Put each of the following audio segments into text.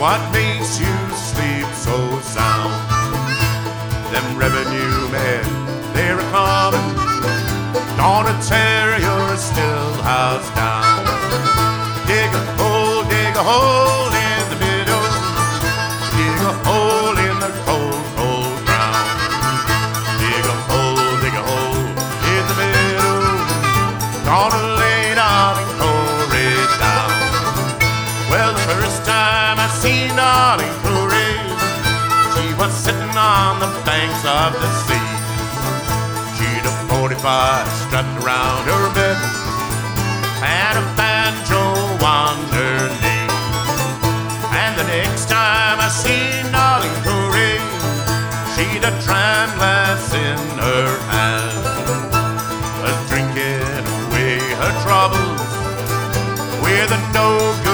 What makes you sleep so sound? Them revenue men, they're a coming, gonna tear your still house down. Dig a hole, dig a hole on the banks of the sea. She'd a 45 strapped around her bed and a banjo on. And the next time I seen darling Corey, she'd a dram glass in her hand, a drinking away her troubles with a no good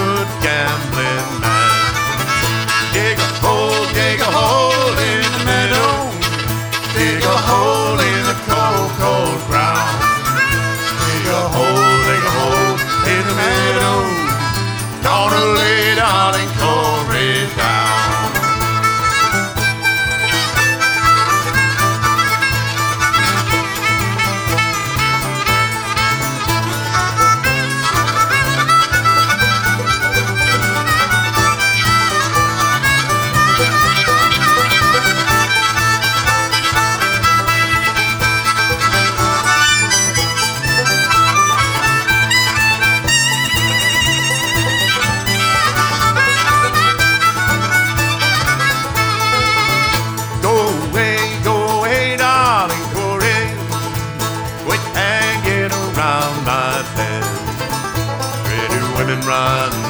run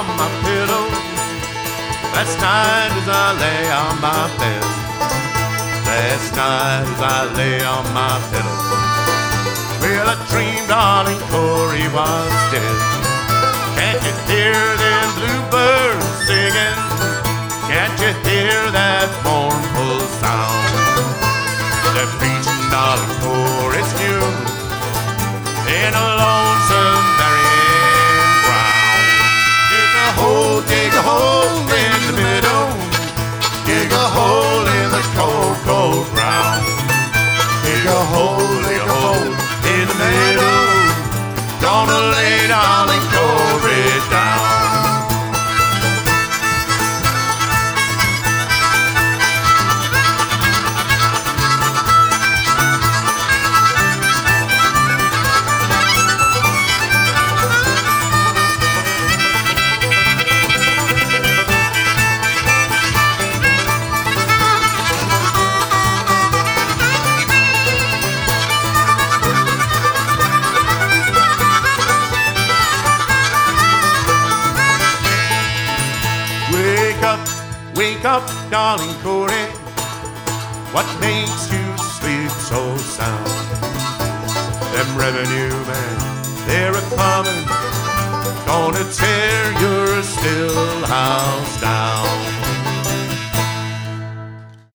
on my pillow, last night as I lay on my bed, last night as I lay on my pillow, well, I dreamed darling Corey was dead. Can't you hear them bluebirds singing? Can't you hear that Dig a Wake up, wake up, darling Corey. What makes you sleep so sound? Them revenue men, they're a coming, gonna tear your still house down.